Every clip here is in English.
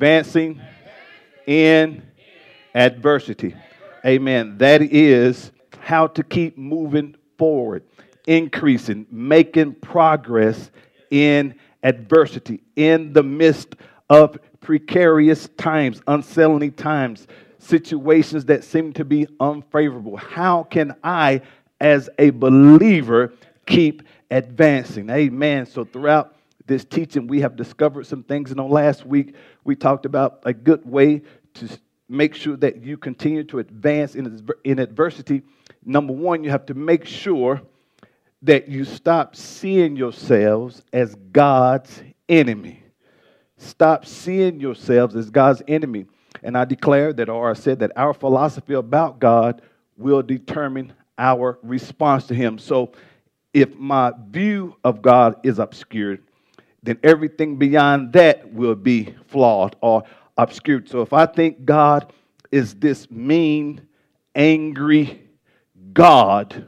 advancing in adversity. Amen. That is how to keep moving forward, increasing, making progress in adversity, in the midst of precarious times, unsettling times, situations that seem to be unfavorable. How can I, as a believer, keep advancing? Amen. So, throughout this teaching, we have discovered some things. And on last week, we talked about a good way to make sure that you continue to advance in, in adversity. Number one, you have to make sure that you stop seeing yourselves as God's enemy. Stop seeing yourselves as God's enemy. And I declare that, or I said that our philosophy about God will determine our response to Him. So if my view of God is obscured, then everything beyond that will be flawed or obscured. So if I think God is this mean, angry God,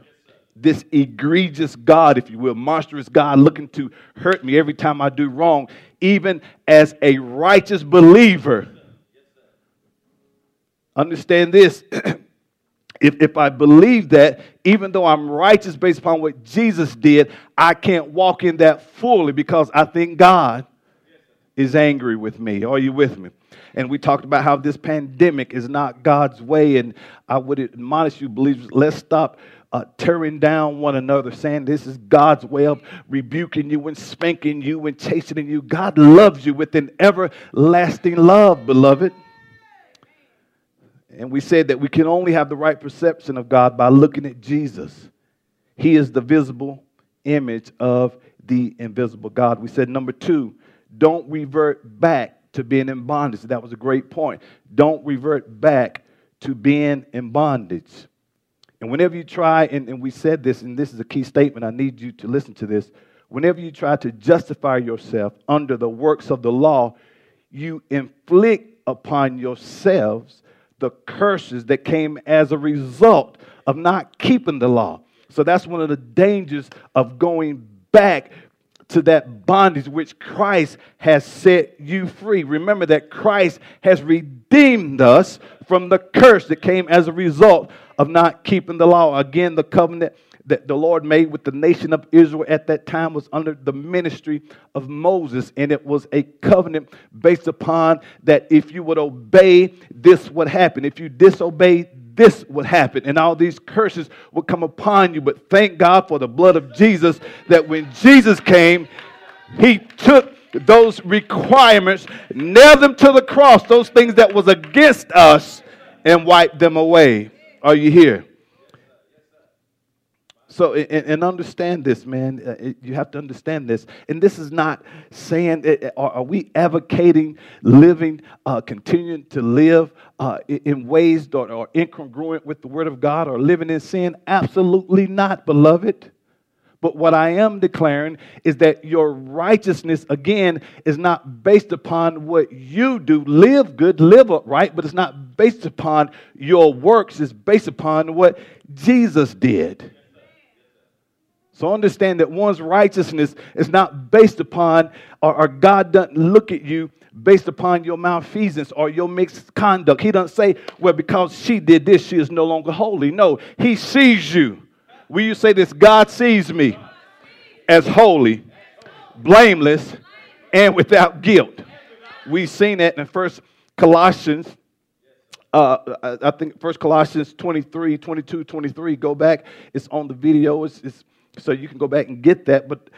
this egregious God, if you will, monstrous God looking to hurt me every time I do wrong, even as a righteous believer, understand this. if, if I believe that, even though I'm righteous based upon what Jesus did, I can't walk in that fully because I think God is angry with me. Are you with me? And we talked about how this pandemic is not God's way. And I would admonish you, believers, let's stop uh, tearing down one another, saying this is God's way of rebuking you and spanking you and chastening you. God loves you with an everlasting love, beloved. And we said that we can only have the right perception of God by looking at Jesus. He is the visible image of the invisible God. We said, number two, don't revert back to being in bondage. That was a great point. Don't revert back to being in bondage. And whenever you try, and, and we said this, and this is a key statement, I need you to listen to this. Whenever you try to justify yourself under the works of the law, you inflict upon yourselves the curses that came as a result of not keeping the law. So that's one of the dangers of going back to that bondage which Christ has set you free. Remember that Christ has redeemed us from the curse that came as a result of not keeping the law. Again, the covenant that the Lord made with the nation of Israel at that time was under the ministry of Moses, and it was a covenant based upon that if you would obey, this would happen. If you disobey, this would happen, and all these curses would come upon you. But thank God for the blood of Jesus that when Jesus came, he took those requirements, nailed them to the cross, those things that was against us, and wiped them away. Are you here? So, and, and, understand this, man. Uh, you have to understand this. And this is not saying, uh, are, we advocating living, uh, continuing to live uh, in ways that are incongruent with the Word of God or living in sin? Absolutely not, beloved. But what I am declaring is that your righteousness, again, is not based upon what you do. Live good, live upright, but it's not based upon your works. It's based upon what Jesus did. So understand that one's righteousness is not based upon, or, or, God doesn't look at you based upon your malfeasance or your misconduct. He doesn't say, well, because she did this, she is no longer holy. No, He sees you. Will you say this? God sees me as holy, blameless, and without guilt. We've seen that in First Colossians uh, I think First Colossians 23, 22, 23. Go back. It's on the video. It's, it's so you can go back and get that. But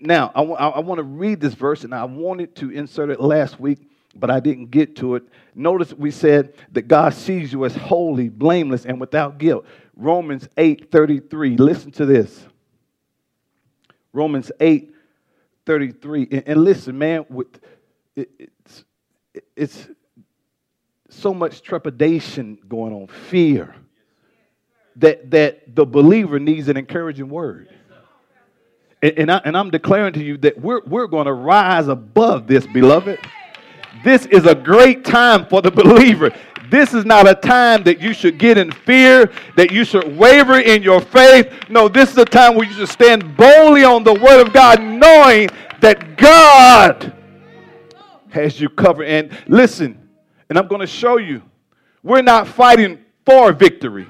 now I, w- I want to read this verse, and I wanted to insert it last week, but I didn't get to it. Notice we said that God sees you as holy, blameless, and without guilt. Romans 8 33. Listen to this. Romans 8 33. And, and listen, man, with, it, it's, it's so much trepidation going on, fear, that, that the believer needs an encouraging word. And, I, and I'm declaring to you that we're, we're going to rise above this, beloved. This is a great time for the believer. This is not a time that you should get in fear, that you should waver in your faith. No, this is a time where you should stand boldly on the word of God, knowing that God has you covered. And listen, and I'm going to show you, we're not fighting for victory.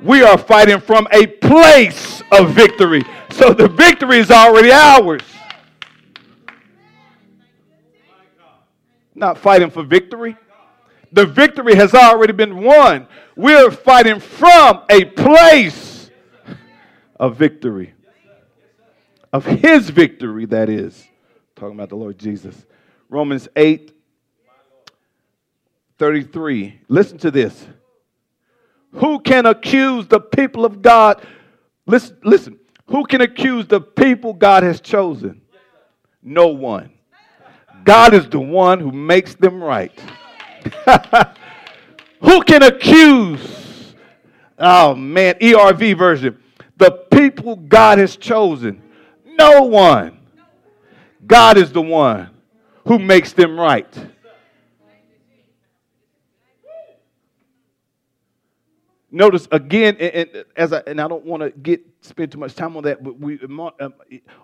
We are fighting from a place of victory. So the victory is already ours. Not fighting for victory. The victory has already been won. We're fighting from a place of victory. Of his victory, that is. Talking about the Lord Jesus. Romans 8 33. Listen to this. Who can accuse the people of God? Listen, listen. Who can accuse the people God has chosen? No one. God is the one who makes them right. who can accuse? Oh man, ERV version. The people God has chosen. No one. God is the one who makes them right. Notice again, and, and, as I, and I don't want to get spend too much time on that, but we um,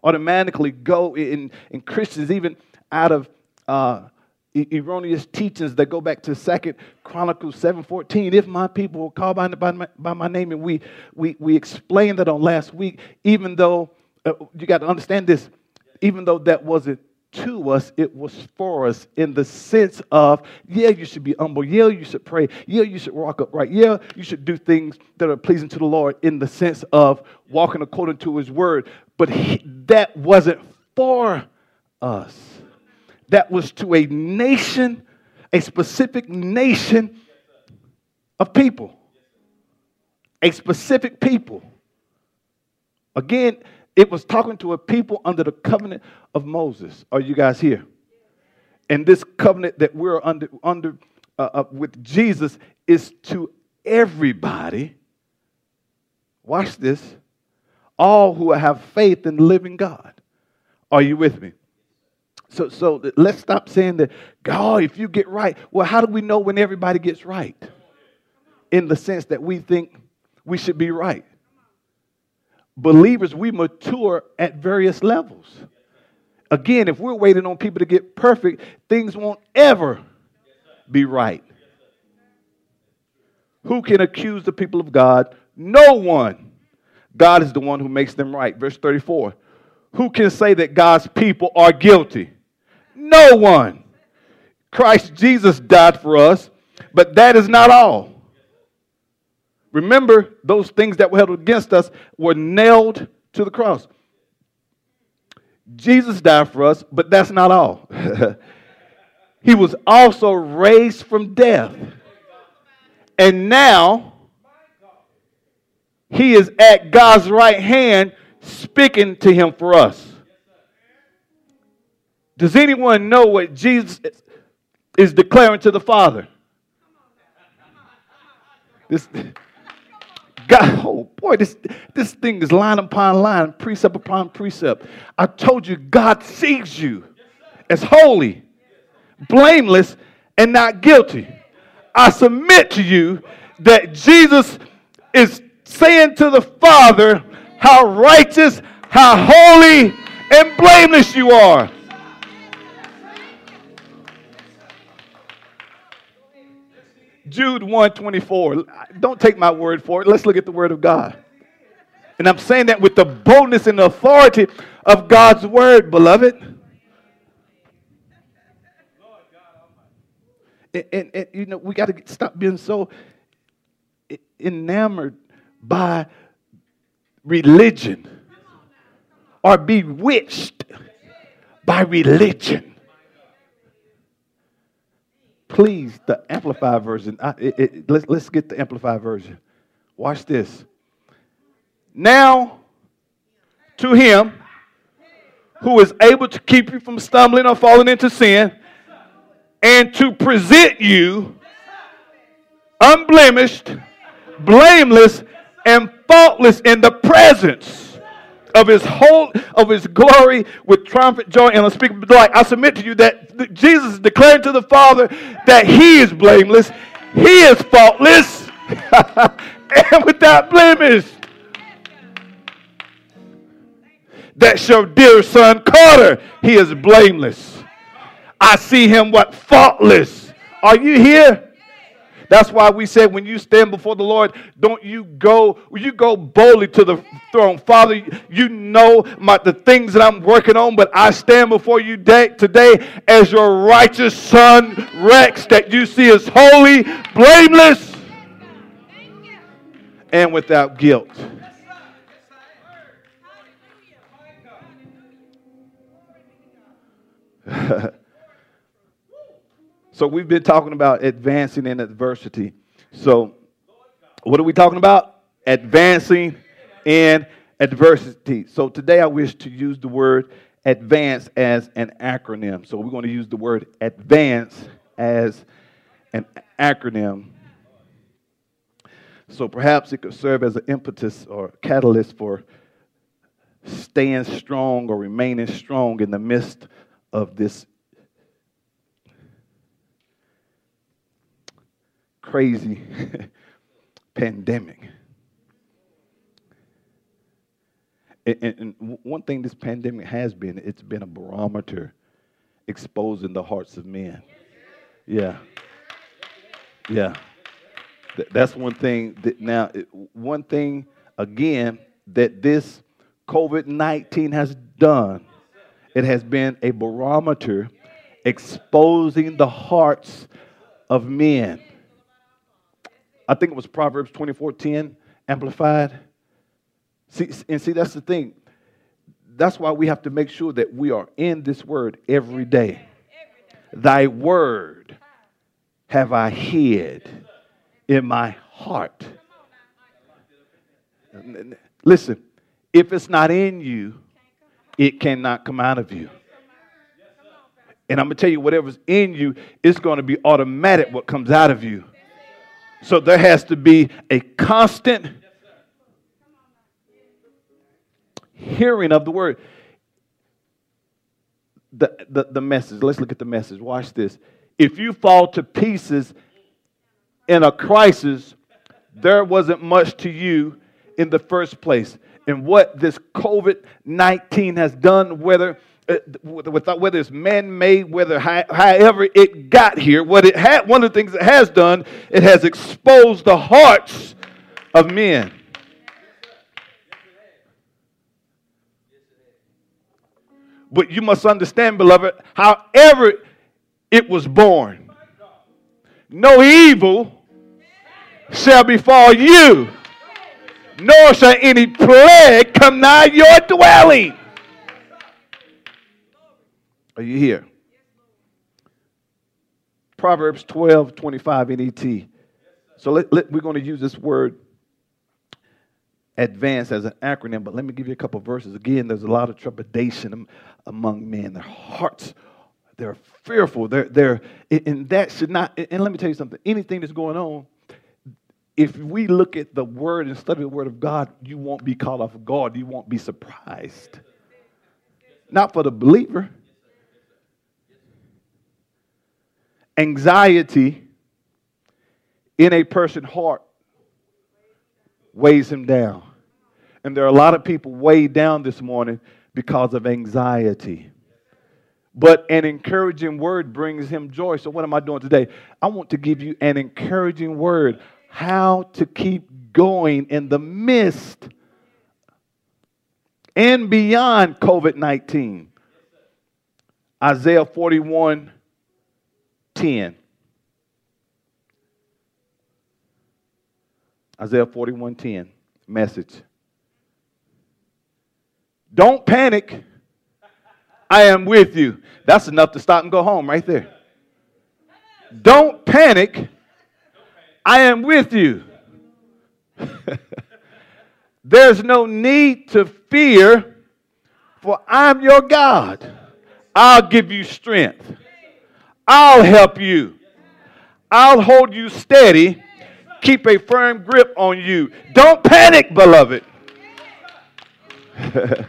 automatically go in, in Christians, even out of uh, erroneous teachings that go back to Second Chronicles seven fourteen. If my people will call by, by, my, by my name, and we we we explained that on last week. Even though uh, you got to understand this, even though that wasn't to us, it was for us in the sense of, yeah, you should be humble. Yeah, you should pray. Yeah, you should walk upright. Yeah, you should do things that are pleasing to the Lord in the sense of walking according to his word. But he, that wasn't for us. That was to a nation, a specific nation of people. A specific people. Again, it was talking to a people under the covenant of Moses. Are you guys here? And this covenant that we're under, under uh, uh, with Jesus is to everybody. Watch this. All who have faith in the living God. Are you with me? So, so let's stop saying that, God, if you get right. Well, how do we know when everybody gets right? In the sense that we think we should be right believers, we mature at various levels. Again, if we're waiting on people to get perfect, things won't ever be right. Who can accuse the people of God? No one. God is the one who makes them right. Verse 34. Who can say that God's people are guilty? No one. Christ Jesus died for us, but that is not all. Remember, those things that were held against us were nailed to the cross. Jesus died for us, but that's not all. he was also raised from death. And now, he is at God's right hand speaking to him for us. Does anyone know what Jesus is declaring to the Father? This, God, oh boy, this, this thing is line upon line, precept upon precept. I told you, God sees you as holy, blameless, and not guilty. I submit to you that Jesus is saying to the Father how righteous, how holy, and blameless you are. Jude 124. Don't take my word for it. Let's look at the word of God. And I'm saying that with the boldness and authority of God's word, beloved. And, and, and you know, we got to stop being so enamored by religion or bewitched by religion please, the Amplified version. I, it, it, let's, let's get the Amplified version. Watch this. Now, to him who is able to keep you from stumbling or falling into sin, and to present you unblemished, blameless, and faultless in the presence of his whole of his glory with triumphant joy and unspeakable delight. I submit to you that Jesus is declaring to the Father that he is blameless, he is faultless, and without blemish. That's your dear son Carter. He is blameless. I see him what? Faultless. Are you here? That's why we said when you stand before the Lord, don't you go, you go boldly to the throne. Father, you know my, the things that I'm working on, but I stand before you day, today as your righteous son, Rex, that you see as holy, blameless, and without guilt. so we've been talking about advancing in adversity. So what are we talking about? Advancing in adversity. So today I wish to use the word advance as an acronym. So we're going to use the word advance as an acronym. So perhaps it could serve as an impetus or catalyst for staying strong or remaining strong in the midst of this crazy pandemic. And, and, one thing this pandemic has been, it's been a barometer exposing the hearts of men. Yeah. Yeah. That's one thing that now, one thing again that this COVID 19 has done it has been a barometer exposing the hearts of men. I think it was Proverbs 24:10 amplified. See, and see, that's the thing. That's why we have to make sure that we are in this word every day. Thy word have I hid in my heart. Listen, if it's not in you, it cannot come out of you. And I'm going to tell you, whatever's in you, it's going to be automatic what comes out of you. So there has to be a constant hearing of the word. The, the, the message, let's look at the message. Watch this. If you fall to pieces in a crisis, there wasn't much to you in the first place and what this COVID 19 has done, whether uh, whether it's man-made, whether however it got here, what it had, one of the things it has done, it has exposed the hearts of men. But you must understand, beloved, however it was born, no evil shall befall you nor shall any plague come nigh your dwelling. Are you here? Proverbs 12, 25 NET. So let, let, we're going to use this word advance as an acronym, but let me give you a couple verses. Again, there's a lot of trepidation among men. Their hearts, they're fearful. They're, they're, and that should not, and let me tell you something anything that's going on if we look at the word and study the word of God, you won't be caught off guard. You won't be surprised. Not for the believer. Anxiety in a person's heart weighs him down. And there are a lot of people weighed down this morning because of anxiety. But an encouraging word brings him joy. So, what am I doing today? I want to give you an encouraging word how to keep going in the midst and beyond COVID 19. Isaiah 41 10. Isaiah 41 10 message. Don't panic. I am with you. That's enough to stop and go home right there. Don't panic. I am with you. There's no need to fear, for I'm your God. I'll give you strength. I'll help you. I'll hold you steady. Keep a firm grip on you. Don't panic, beloved. and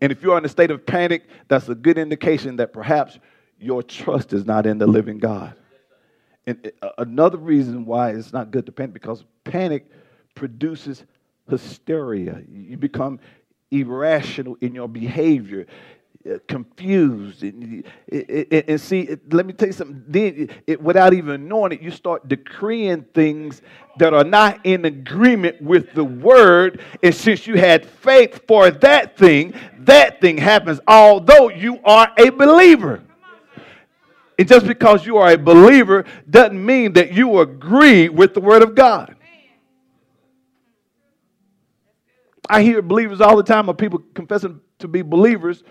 if you're in a state of panic, that's a good indication that perhaps your trust is not in the living God. And uh, another reason why it's not good to panic because panic produces hysteria. You become irrational in your behavior. Uh, confused. And, uh, uh, uh, and, see, let me tell you something. Then, it, without even knowing it, you start decreeing things that are not in agreement with the word. And since you had faith for that thing, that thing happens, although you are a believer. And just because you are a believer doesn't mean that you agree with the word of God. I hear believers all the time, of people confessing to be believers,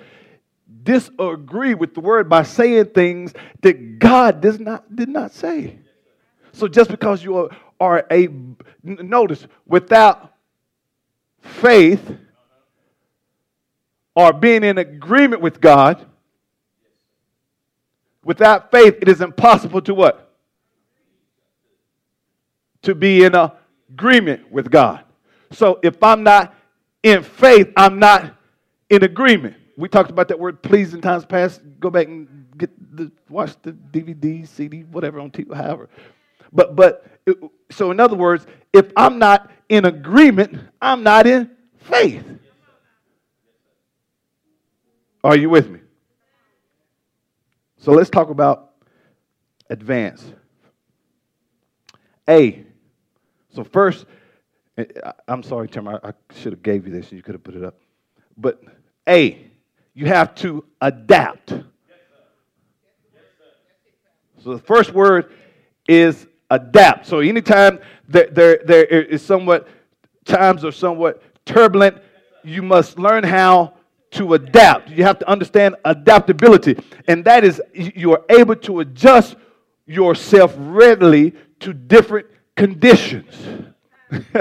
disagree with the word by saying things that God does not, did not say. So just because you are, are a, notice, without faith or being in agreement with God, without faith, it is impossible to what? To be in agreement with God. So if I'm not in faith, I'm not in agreement we talked about that word please in times past. Go back and get the watch the DVD, CD, whatever on TV, however. But but it, so in other words, if I'm not in agreement, I'm not in faith. Are you with me? So let's talk about advance. A. So first, eh, I'm sorry, Tim. I, I should have gave you this, and you could have put it up. But A you have to adapt. So the first word is adapt. So anytime there, there, there is somewhat times are somewhat turbulent, you must learn how to adapt. You have to understand adaptability. And that is you are able to adjust yourself readily to different conditions.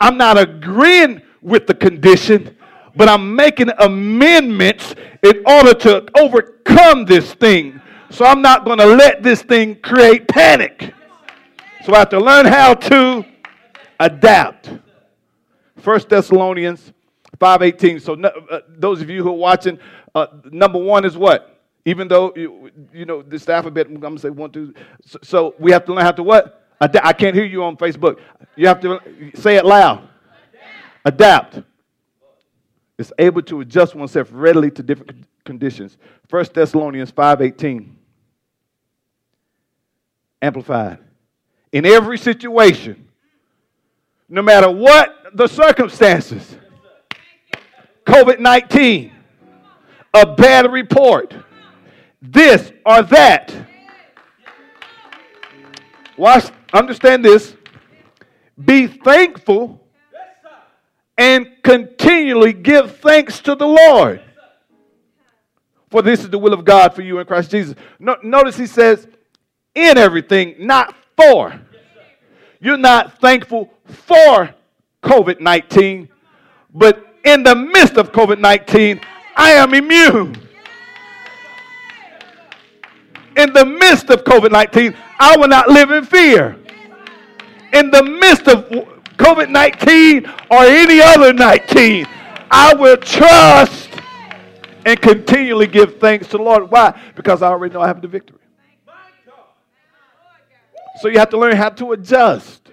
I'm not agreeing with the condition, but I'm making amendments in order to overcome this thing. So I'm not going to let this thing create panic. So I have to learn how to adapt. First Thessalonians 5:18. So uh, those of you who are watching, uh, number one is what? Even though you, you know this alphabet, I'm going to say one, two. So, so, we have to learn how to what? Ad- I can't hear you on Facebook. You have to say it loud. Adapt. Is able to adjust oneself readily to different conditions. 1 Thessalonians 5:18. Amplified. In every situation, no matter what the circumstances, COVID 19, a bad report, this or that. Watch, understand this. Be thankful and continually give thanks to the Lord. For this is the will of God for you in Christ Jesus. No, notice he says, in everything, not for. You're not thankful for COVID 19, but in the midst of COVID 19, I am immune. In the midst of COVID 19, I will not live in fear. In the midst of COVID 19 or any other 19. I will trust and continually give thanks to the Lord. Why? Because I already know I have the victory. So you have to learn how to adjust.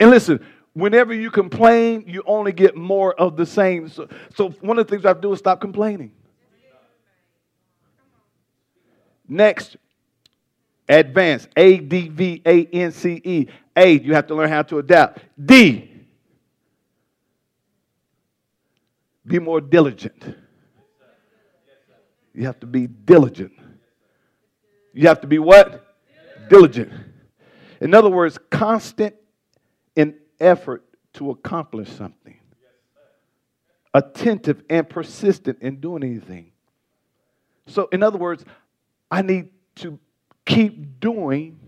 And listen, whenever you complain, you only get more of the same. So, so one of the things I have to do is stop complaining. Next, advance. A D V A N C E. A, you have to learn how to adapt. D, be more diligent. You have to be diligent. You have to be what? Diligent. In other words, constant in effort to accomplish something. Attentive and persistent in doing anything. So, in other words, I need to keep doing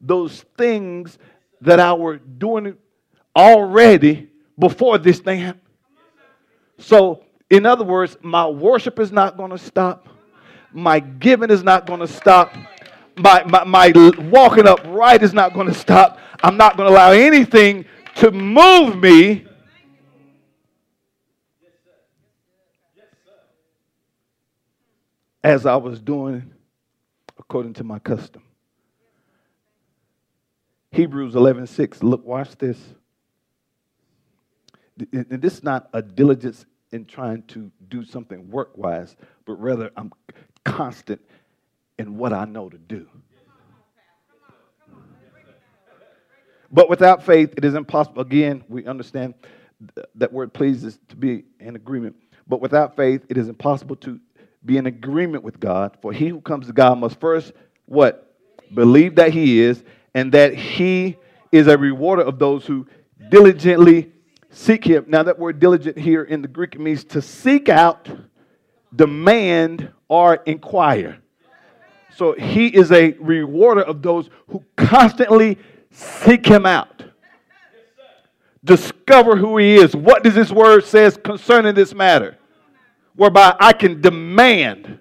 those things that I were doing already before this thing happened. So, in other words, my worship is not going to stop. My giving is not going to stop. My, my, my walking upright is not going to stop. I'm not going to allow anything to move me. As I was doing according to my custom. Hebrews 11 6. Look, watch this. This is not a diligence in trying to do something work wise, but rather I'm constant in what I know to do. But without faith, it is impossible. Again, we understand that word pleases to be in agreement. But without faith, it is impossible to be in agreement with God. For he who comes to God must first what? Believe that he is, and that he is a rewarder of those who diligently seek him. Now, that word diligent here in the Greek means to seek out, demand, or inquire. So he is a rewarder of those who constantly seek him out. Discover who he is. What does this word says concerning this matter? Whereby I can demand.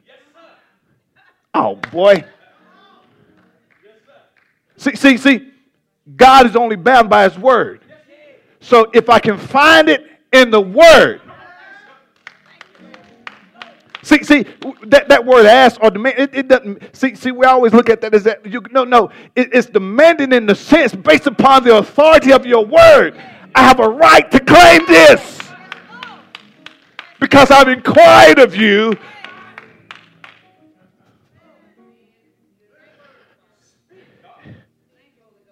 Oh boy. See, see, see, God is only bound by his word. So if I can find it in the word, See, see that, that word ask or demand, it, it, doesn't, see, see, we always look at that as that, you, no, no, it, it's demanding in the sense based upon the authority of your word. I have a right to claim this because I've inquired of you.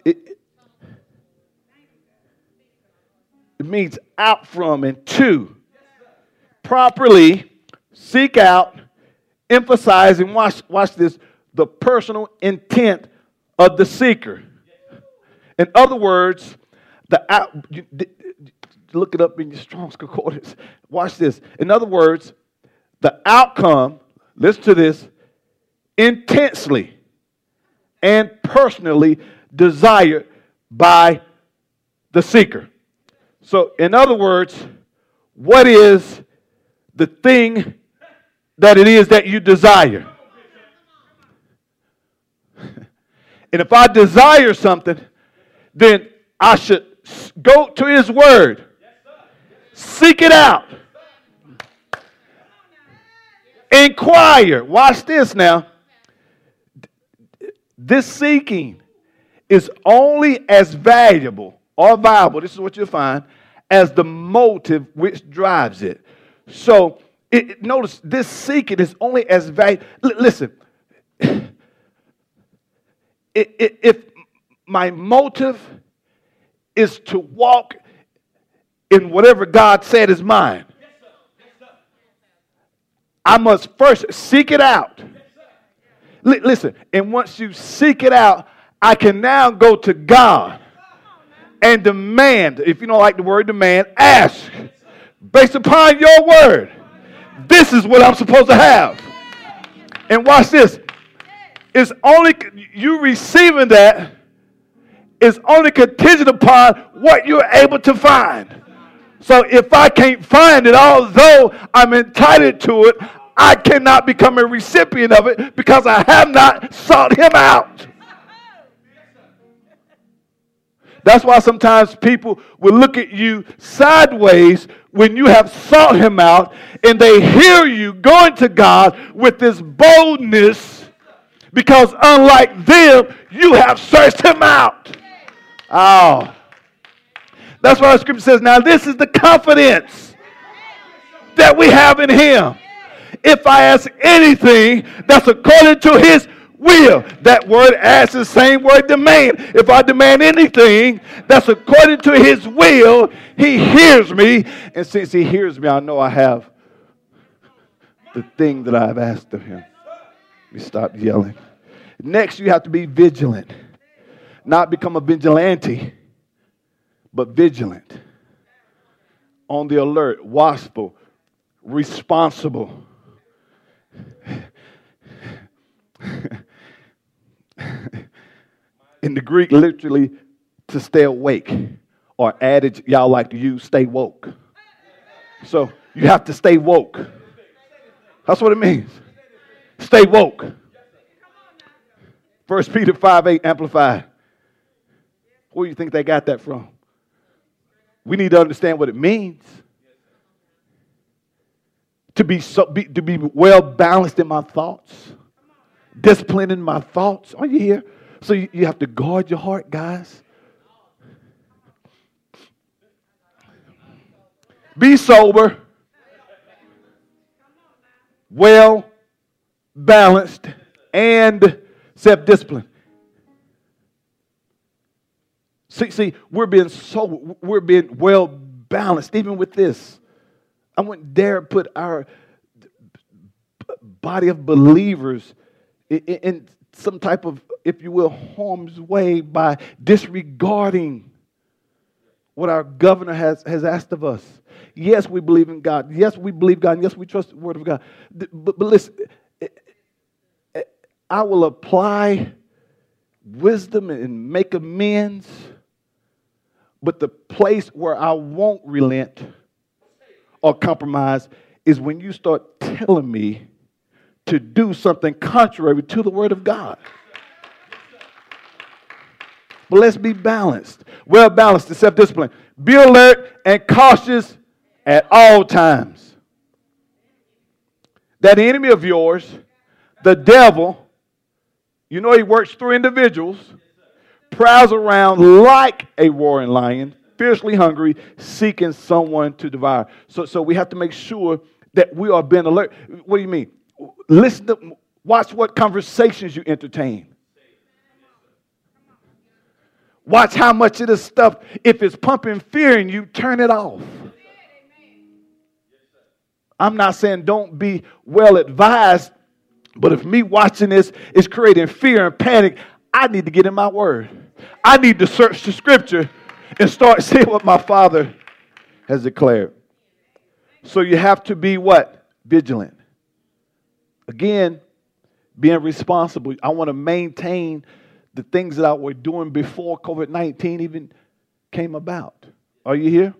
It, it means out from and to properly seek out, emphasize, and watch, watch this the personal intent of the seeker. In other words, the out, you, look it up in your Strong's Concordance. Watch this. In other words, the outcome, listen to this, intensely and personally desired by the seeker. So, in other words, what is the thing that it is that you desire. and if I desire something, then I should go to His Word, seek it out, inquire. Watch this now. This seeking is only as valuable or viable, this is what you'll find, as the motive which drives it. So, it, notice this seeking is only as valuable. L- listen, if my motive is to walk in whatever God said is mine, I must first seek it out. L- listen, and once you seek it out, I can now go to God and demand, if you don't like the word demand, ask based upon your word. This is what I'm supposed to have. And watch this. It's only you receiving that is only contingent upon what you're able to find. So if I can't find it, although I'm entitled to it, I cannot become a recipient of it because I have not sought him out. That's why sometimes people will look at you sideways when you have sought him out and they hear you going to God with this boldness because unlike them, you have searched him out. Oh. That's why the scripture says, now this is the confidence that we have in him. If I ask anything that's according to his will. That word ask the same word demand. If I demand anything that's according to his will, he hears me. And since he hears me, I know I have the thing that I've asked of him. Let me stop yelling. Next, you have to be vigilant. Not become a vigilante, but vigilant. On the alert, watchful, responsible. in the Greek, literally to stay awake, or adage y'all like to use, stay woke. So you have to stay woke. That's what it means. Stay woke. First Peter 5 8 amplified. Where do you think they got that from? We need to understand what it means. To be, so, be, to be well balanced in my thoughts, disciplined in my thoughts. Are you here? So you, you have to guard your heart, guys. Be sober. well balanced, and self disciplined. See, see, we're being so we're being well balanced, even with this. I wouldn't dare put our body of believers in, in some type of, if you will, harm's way by disregarding what our governor has, has asked of us. Yes, we believe in God. Yes, we believe God. And Yes, we trust the word of God. But, but listen, eh, eh, I will apply wisdom and make amends. But the place where I won't relent or compromise is when you start telling me to do something contrary to the Word of God. But let's be balanced, well balanced and self discipline. Be alert and cautious at all times. That enemy of yours, the devil, you know he works through individuals, prowls around like a roaring lion, fiercely hungry, seeking someone to devour. So, so we have to make sure that we are being alert. What do you mean? Listen to, watch what conversations you entertain. Watch how much of this stuff, if it's pumping fear in you, turn it off. I'm not saying don't be well advised, but if me watching this is creating fear and panic, I need to get in my word. I need to search the scripture and start seeing what my father has declared. So you have to be what? Vigilant. Again, being responsible. I want to maintain the things that I was doing before COVID 19 even came about. Are you here?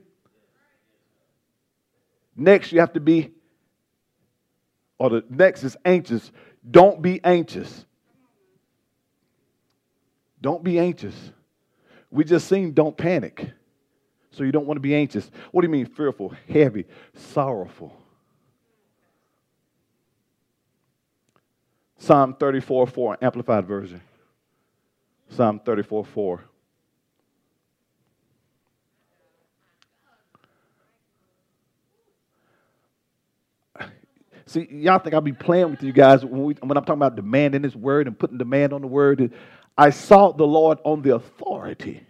Next, you have to be, or the next is anxious. Don't be anxious. Don't be anxious. We just seen don't panic. So you don't want to be anxious. What do you mean fearful, heavy, sorrowful? Psalm 34 4, Amplified Version. Psalm 34 4. See, y'all think I'll be playing with you guys when, we, when I'm talking about demanding this word and putting demand on the word. I sought the Lord on the authority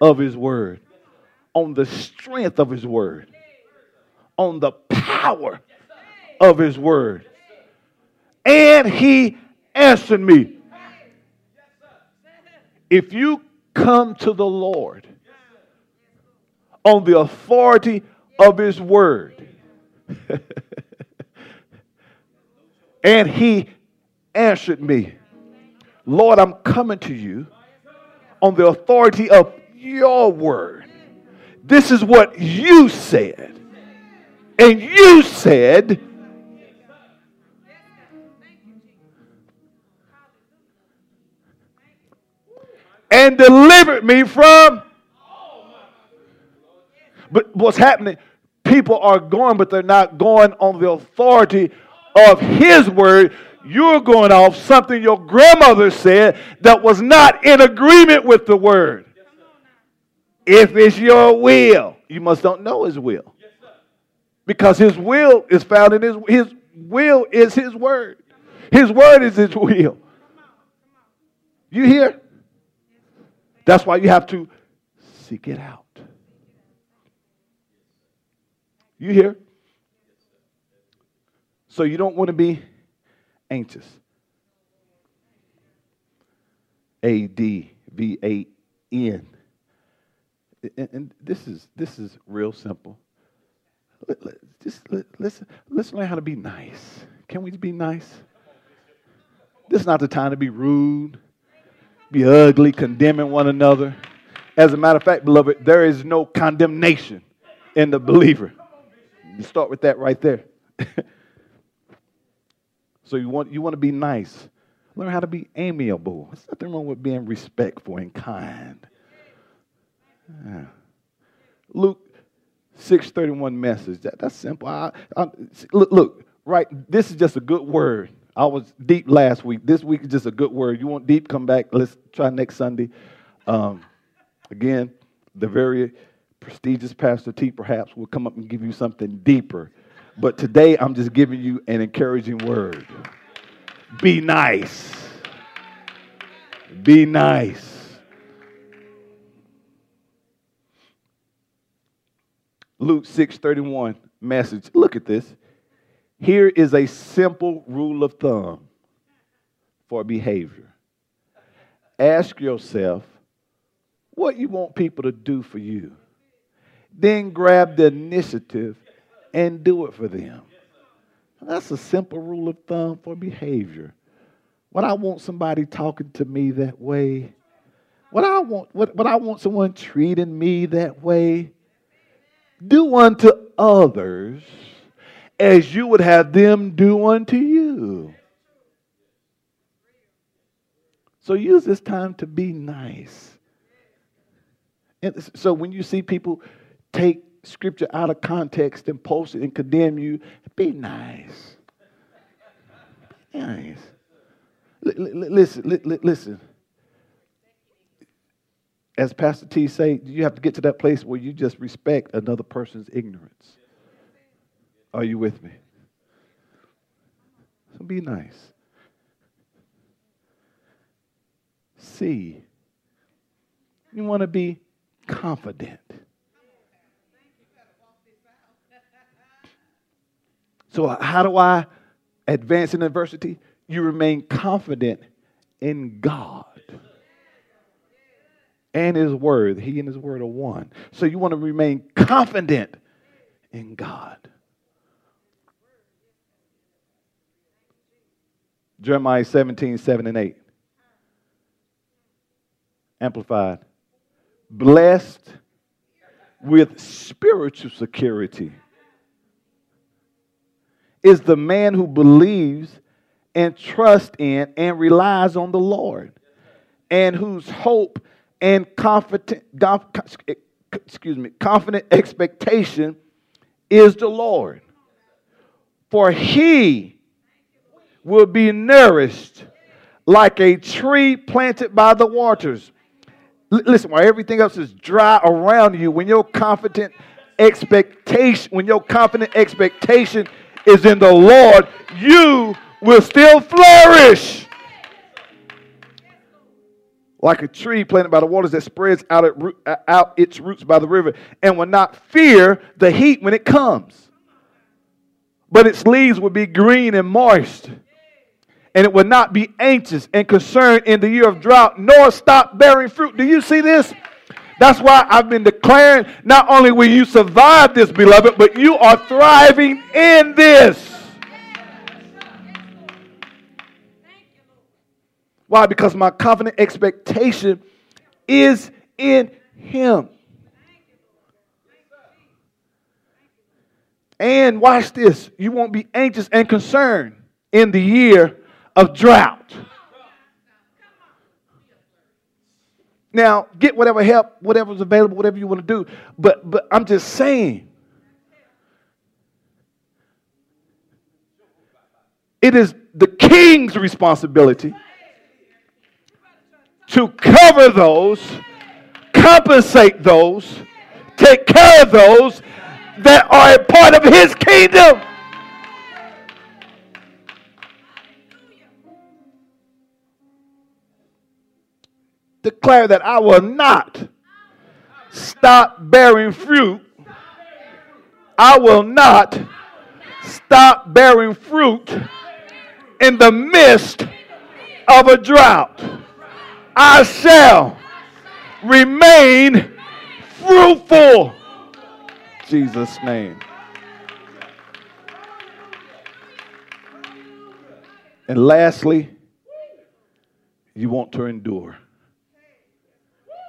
of his word, on the strength of his word, on the power of his word. And he answered me. If you come to the Lord on the authority of his word, and he answered me, Lord, I'm coming to you on the authority of your word. This is what you said. And you said, and delivered me from. But what's happening? People are going, but they're not going on the authority of His word. You're going off something your grandmother said that was not in agreement with the word. If it's your will, you must don't know His will. Because His will is found in His His will is His word. His word is His will. You hear? That's why you have to seek it out. You hear? So you don't want to be anxious. A D V A N. And this is this is real simple. Just let's let's learn how to be nice. Can we be nice? This is not the time to be rude be ugly, condemning one another. As a matter of fact, beloved, there is no condemnation in the believer. You start with that right there. so you want you want to be nice. Learn how to be amiable. There's nothing wrong with being respectful and kind. Yeah. Luke 631 message. That, that's simple. I, I, look, look, right. This is just a good word. I was deep last week. This week is just a good word. You want deep? Come back. Let's try next Sunday. Um, again, the very prestigious Pastor T perhaps will come up and give you something deeper But today I'm just giving you an encouraging word. Be nice. Be nice. Luke 6:31 message. Look at this. Here is a simple rule of thumb for behavior. Ask yourself what you want people to do for you. Then grab the initiative and do it for them. That's a simple rule of thumb for behavior. What I want somebody talking to me that way, what I want, what, what I want someone treating me that way, do unto others as you would have them do unto you. So use this time to be nice. And so when you see people take scripture out of context and post it and condemn you, be nice. Nice. Listen, listen. As Pastor T say, you have to get to that place where you just respect another person's ignorance. Are you with me? So be nice. See. You want to be confident. So, how do I advance in adversity? You remain confident in God and His Word. He and His Word are one. So, you want to remain confident in God. Jeremiah 17, 7 and 8. Amplified. Blessed with spiritual security is the man who believes and trusts in and relies on the Lord, and whose hope and confident, excuse me, confident expectation is the Lord. For he will be nourished like a tree planted by the waters. L- listen, while everything else is dry around you, when your confident expectation, when your confident expectation is in the Lord, you will still flourish. Like a tree planted by the waters that spreads out, out its roots by the river and will not fear the heat when it comes. But its leaves will be green and moist and it will not be anxious and concerned in the year of drought, nor stop bearing fruit. Do you see this? That's why I've been declaring not only will you survive this, beloved, but you are thriving in this. Why? Because my confident expectation is in Him. And watch this you won't be anxious and concerned in the year of drought. Now, get whatever help, whatever's available, whatever you want to do. But but I'm just saying. It is the king's responsibility to cover those, compensate those, take care of those that are a part of his kingdom. Declare that I will not stop bearing fruit. I will not stop bearing fruit in the midst of a drought. I shall remain fruitful. Jesus' name. And lastly, you want to endure.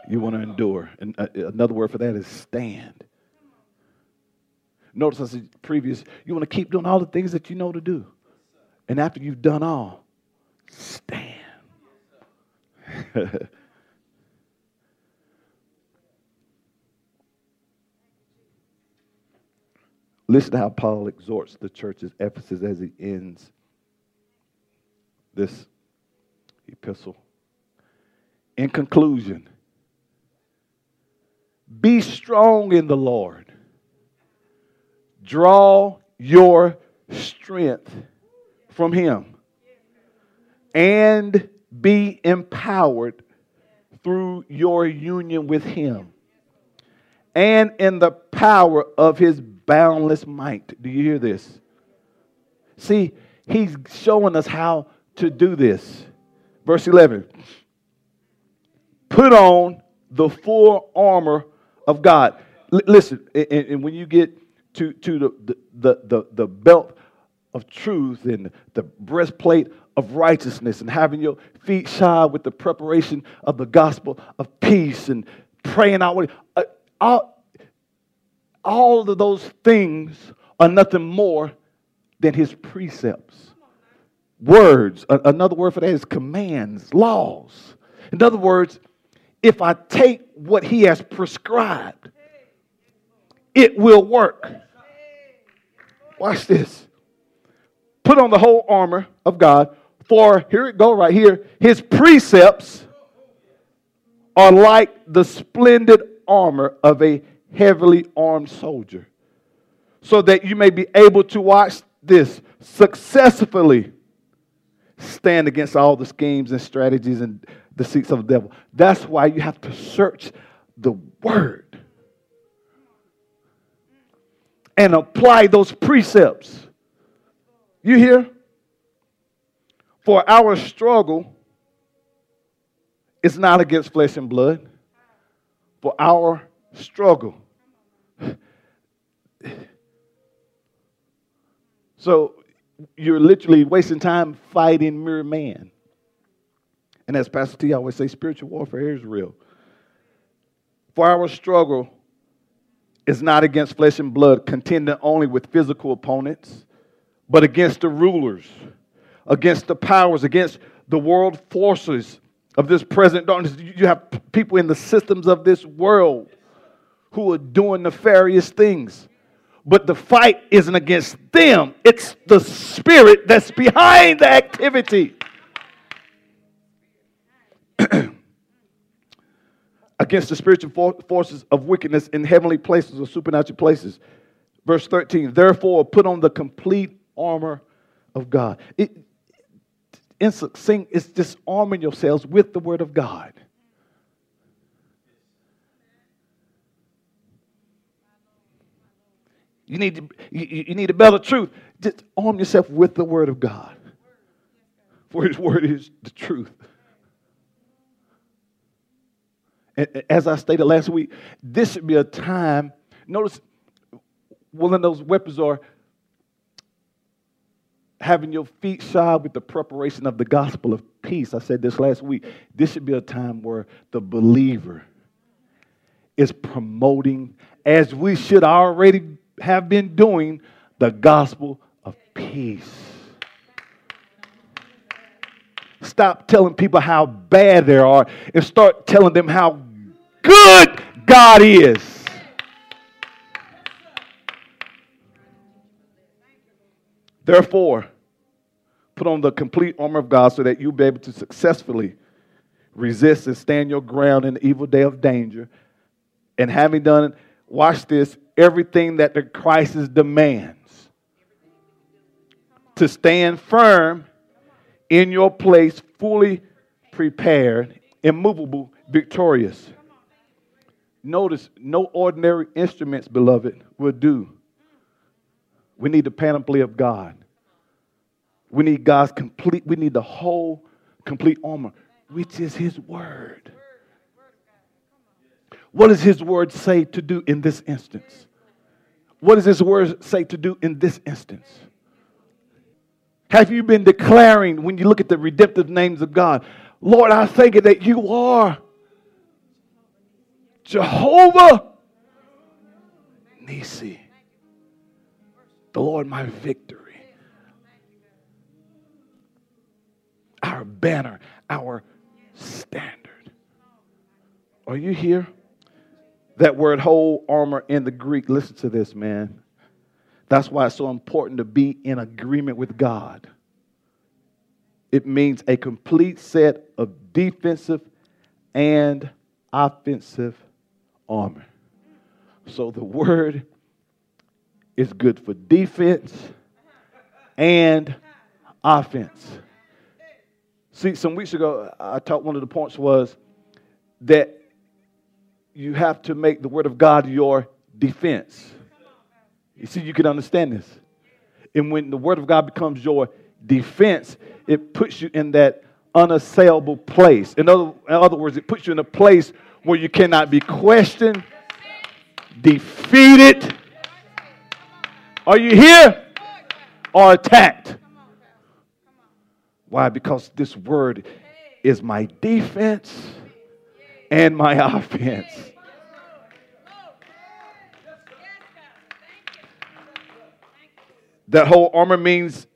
You want to endure. And uh, another word for that is stand. Notice I said previous, you want to keep doing all the things that you know to do. And after you've done all, stand. Listen to how Paul exhorts the churches Ephesus as he ends this epistle. In conclusion, be strong in the Lord. Draw your strength from Him and be empowered through your union with Him and in the power of His boundless might. Do you hear this? See, He's showing us how to do this. Verse 11 Put on the full armor of God. L- listen, and, and, when you get to, to the, the, the, the belt of truth and the breastplate of righteousness and having your feet shod with the preparation of the gospel of peace and praying out. Uh, all, all of those things are nothing more than his precepts. Words, another word for that is commands, laws. In other words, if I take what he has prescribed, it will work. Watch this. Put on the whole armor of God, for here it go right here. His precepts are like the splendid armor of a heavily armed soldier, so that you may be able to watch this successfully stand against all the schemes and strategies and deceits of the devil. That's why you have to search the word and apply those precepts. You hear? For our struggle is not against flesh and blood. For our struggle. So you're literally wasting time fighting mere man. And as Pastor T always say, spiritual warfare is real. For our struggle is not against flesh and blood, contending only with physical opponents, but against the rulers, against the powers, against the world forces of this present darkness. You have people in the systems of this world who are doing nefarious things. But the fight isn't against them, it's the spirit that's behind the activity. Against the spiritual forces of wickedness in heavenly places or supernatural places. Verse 13, therefore put on the complete armor of God. It, in succinct, it's just arming yourselves with the word of God. You need to, you, need belt of truth. Just arm yourself with the word of God. For his word is the truth. And as I stated last week, this should be a time. Notice one of those weapons are having your feet shod with the preparation of the gospel of peace. I said this last week. This should be a time where the believer is promoting, as we should already have been doing the gospel of peace. Stop telling people how bad they are and start telling them how good God is. Therefore, put on the complete armor of God so that you'll be able to successfully resist and stand your ground in the evil day of danger. And having done, it, watch this, everything that the crisis demands. To stand firm in your place, fully prepared, immovable, victorious. Notice, no ordinary instruments, beloved, will do. We need the panoply of God. We need God's complete, we need the whole complete armor, which is His Word. What does His Word say to do in this instance? What does His Word say to do in this instance? Have you been declaring when you look at the redemptive names of God, Lord, I thank you that you are Jehovah Nissi, the Lord my victory, our banner, our standard. Are you here? That word whole armor in the Greek, listen to this, man. That's why it's so important to be in agreement with God. It means a complete set of defensive and offensive armor. So the word is good for defense and offense. See, some weeks ago, I taught one of the points was that you have to make the Word of God your defense. You see, you can understand this. And when the Word of God becomes your defense, it puts you in that unassailable place. In other, in other words, it puts you in a place where you cannot be questioned, defeated. Are you here? Or attacked. Why? Because this word is my defense and my offense. That whole armor means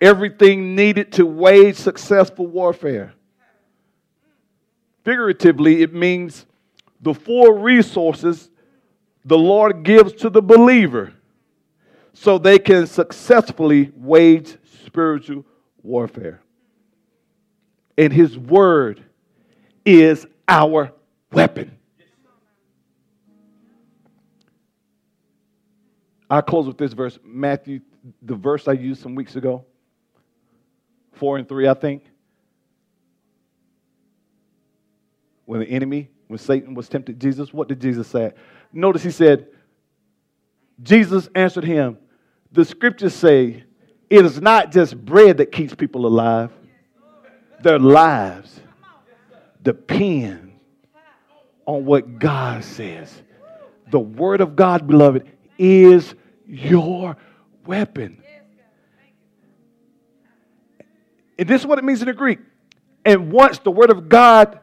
everything needed to wage successful warfare. Figuratively, it means the four resources the Lord gives to the believer so they can successfully wage spiritual warfare. And His Word is our weapon. I close with this verse, Matthew, the verse I used some weeks ago, four and three, I think. When the enemy, when Satan was tempted Jesus, what did Jesus say? Notice he said, Jesus answered him, The scriptures say, it is not just bread that keeps people alive, their lives depend on what God says. The Word of God, beloved, is your weapon. And this is what it means in the Greek. And once the Word of God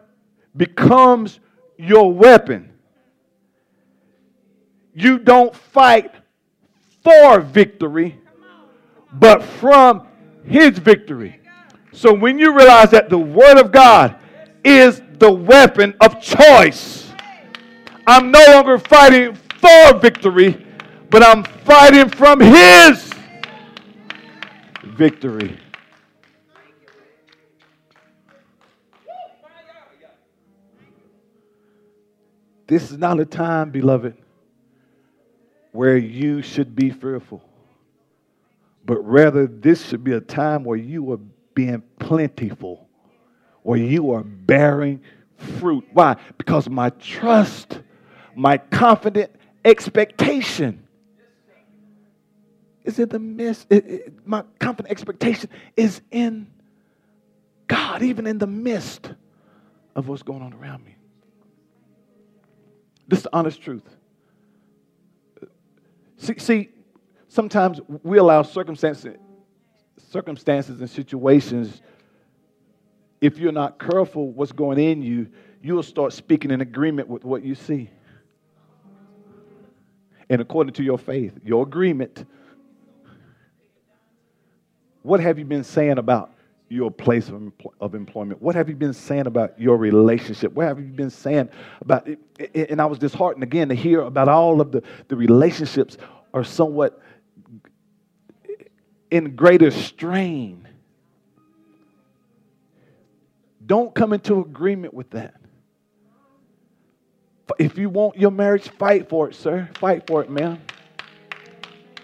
becomes your weapon, you don't fight for victory, but from His victory. So when you realize that the Word of God is the weapon of choice, I'm no longer fighting for victory, but I'm fighting from His victory. This is not a time, beloved, where you should be fearful, but rather this should be a time where you are being plentiful, where you are bearing fruit. Why? Because my trust, my confident expectation is in the midst, it, it, my confident expectation is in God, even in the midst of what's going on around me. This is the honest truth. See, see sometimes we allow circumstances, circumstances and situations, if you're not careful what's going in you, you'll start speaking in agreement with what you see. And according to your faith, your agreement, what have you been saying about your place of, empl- of employment? What have you been saying about your relationship? What have you been saying about it? And I was disheartened again to hear about all of the, the relationships are somewhat in greater strain. Don't come into agreement with that. If you want your marriage, fight for it, sir. Fight for it, man.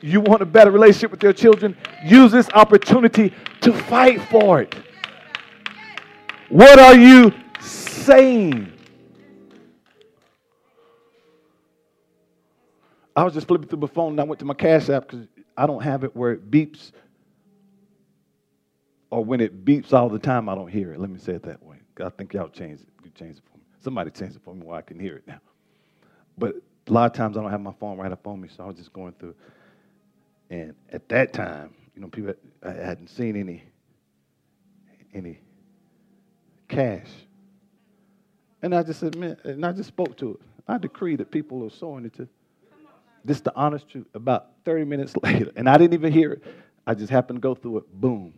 You want a better relationship with your children? Use this opportunity to fight for it. What are you saying? I was just flipping through my phone and I went to my Cash App because I don't have it where it beeps, or when it beeps all the time, I don't hear it. Let me say it that way. I think y'all changed it. You changed it for me. Somebody changed it for me where I can hear it now. But a lot of times I don't have my phone right up on me, so I was just going through. And at that time, you know, people I hadn't seen any any cash. And I just said, man, and I just spoke to it. I decree that people are sowing it to. This is the honest truth. About 30 minutes later, and I didn't even hear it. I just happened to go through it. Boom.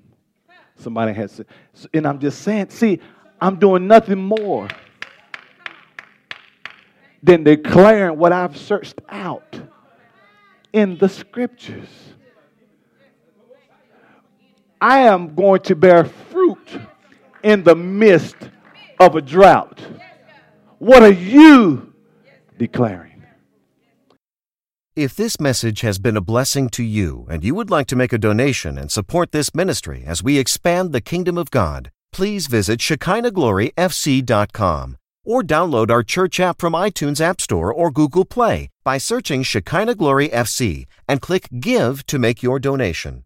Somebody had said, and I'm just saying, see, I'm doing nothing more than declaring what I've searched out in the scriptures. I am going to bear fruit in the midst of a drought. What are you declaring? If this message has been a blessing to you and you would like to make a donation and support this ministry as we expand the kingdom of God, please visit ShekinahGloryFC.com or download our church app from iTunes App Store or Google Play by searching Shekinah Glory FC and click Give to make your donation.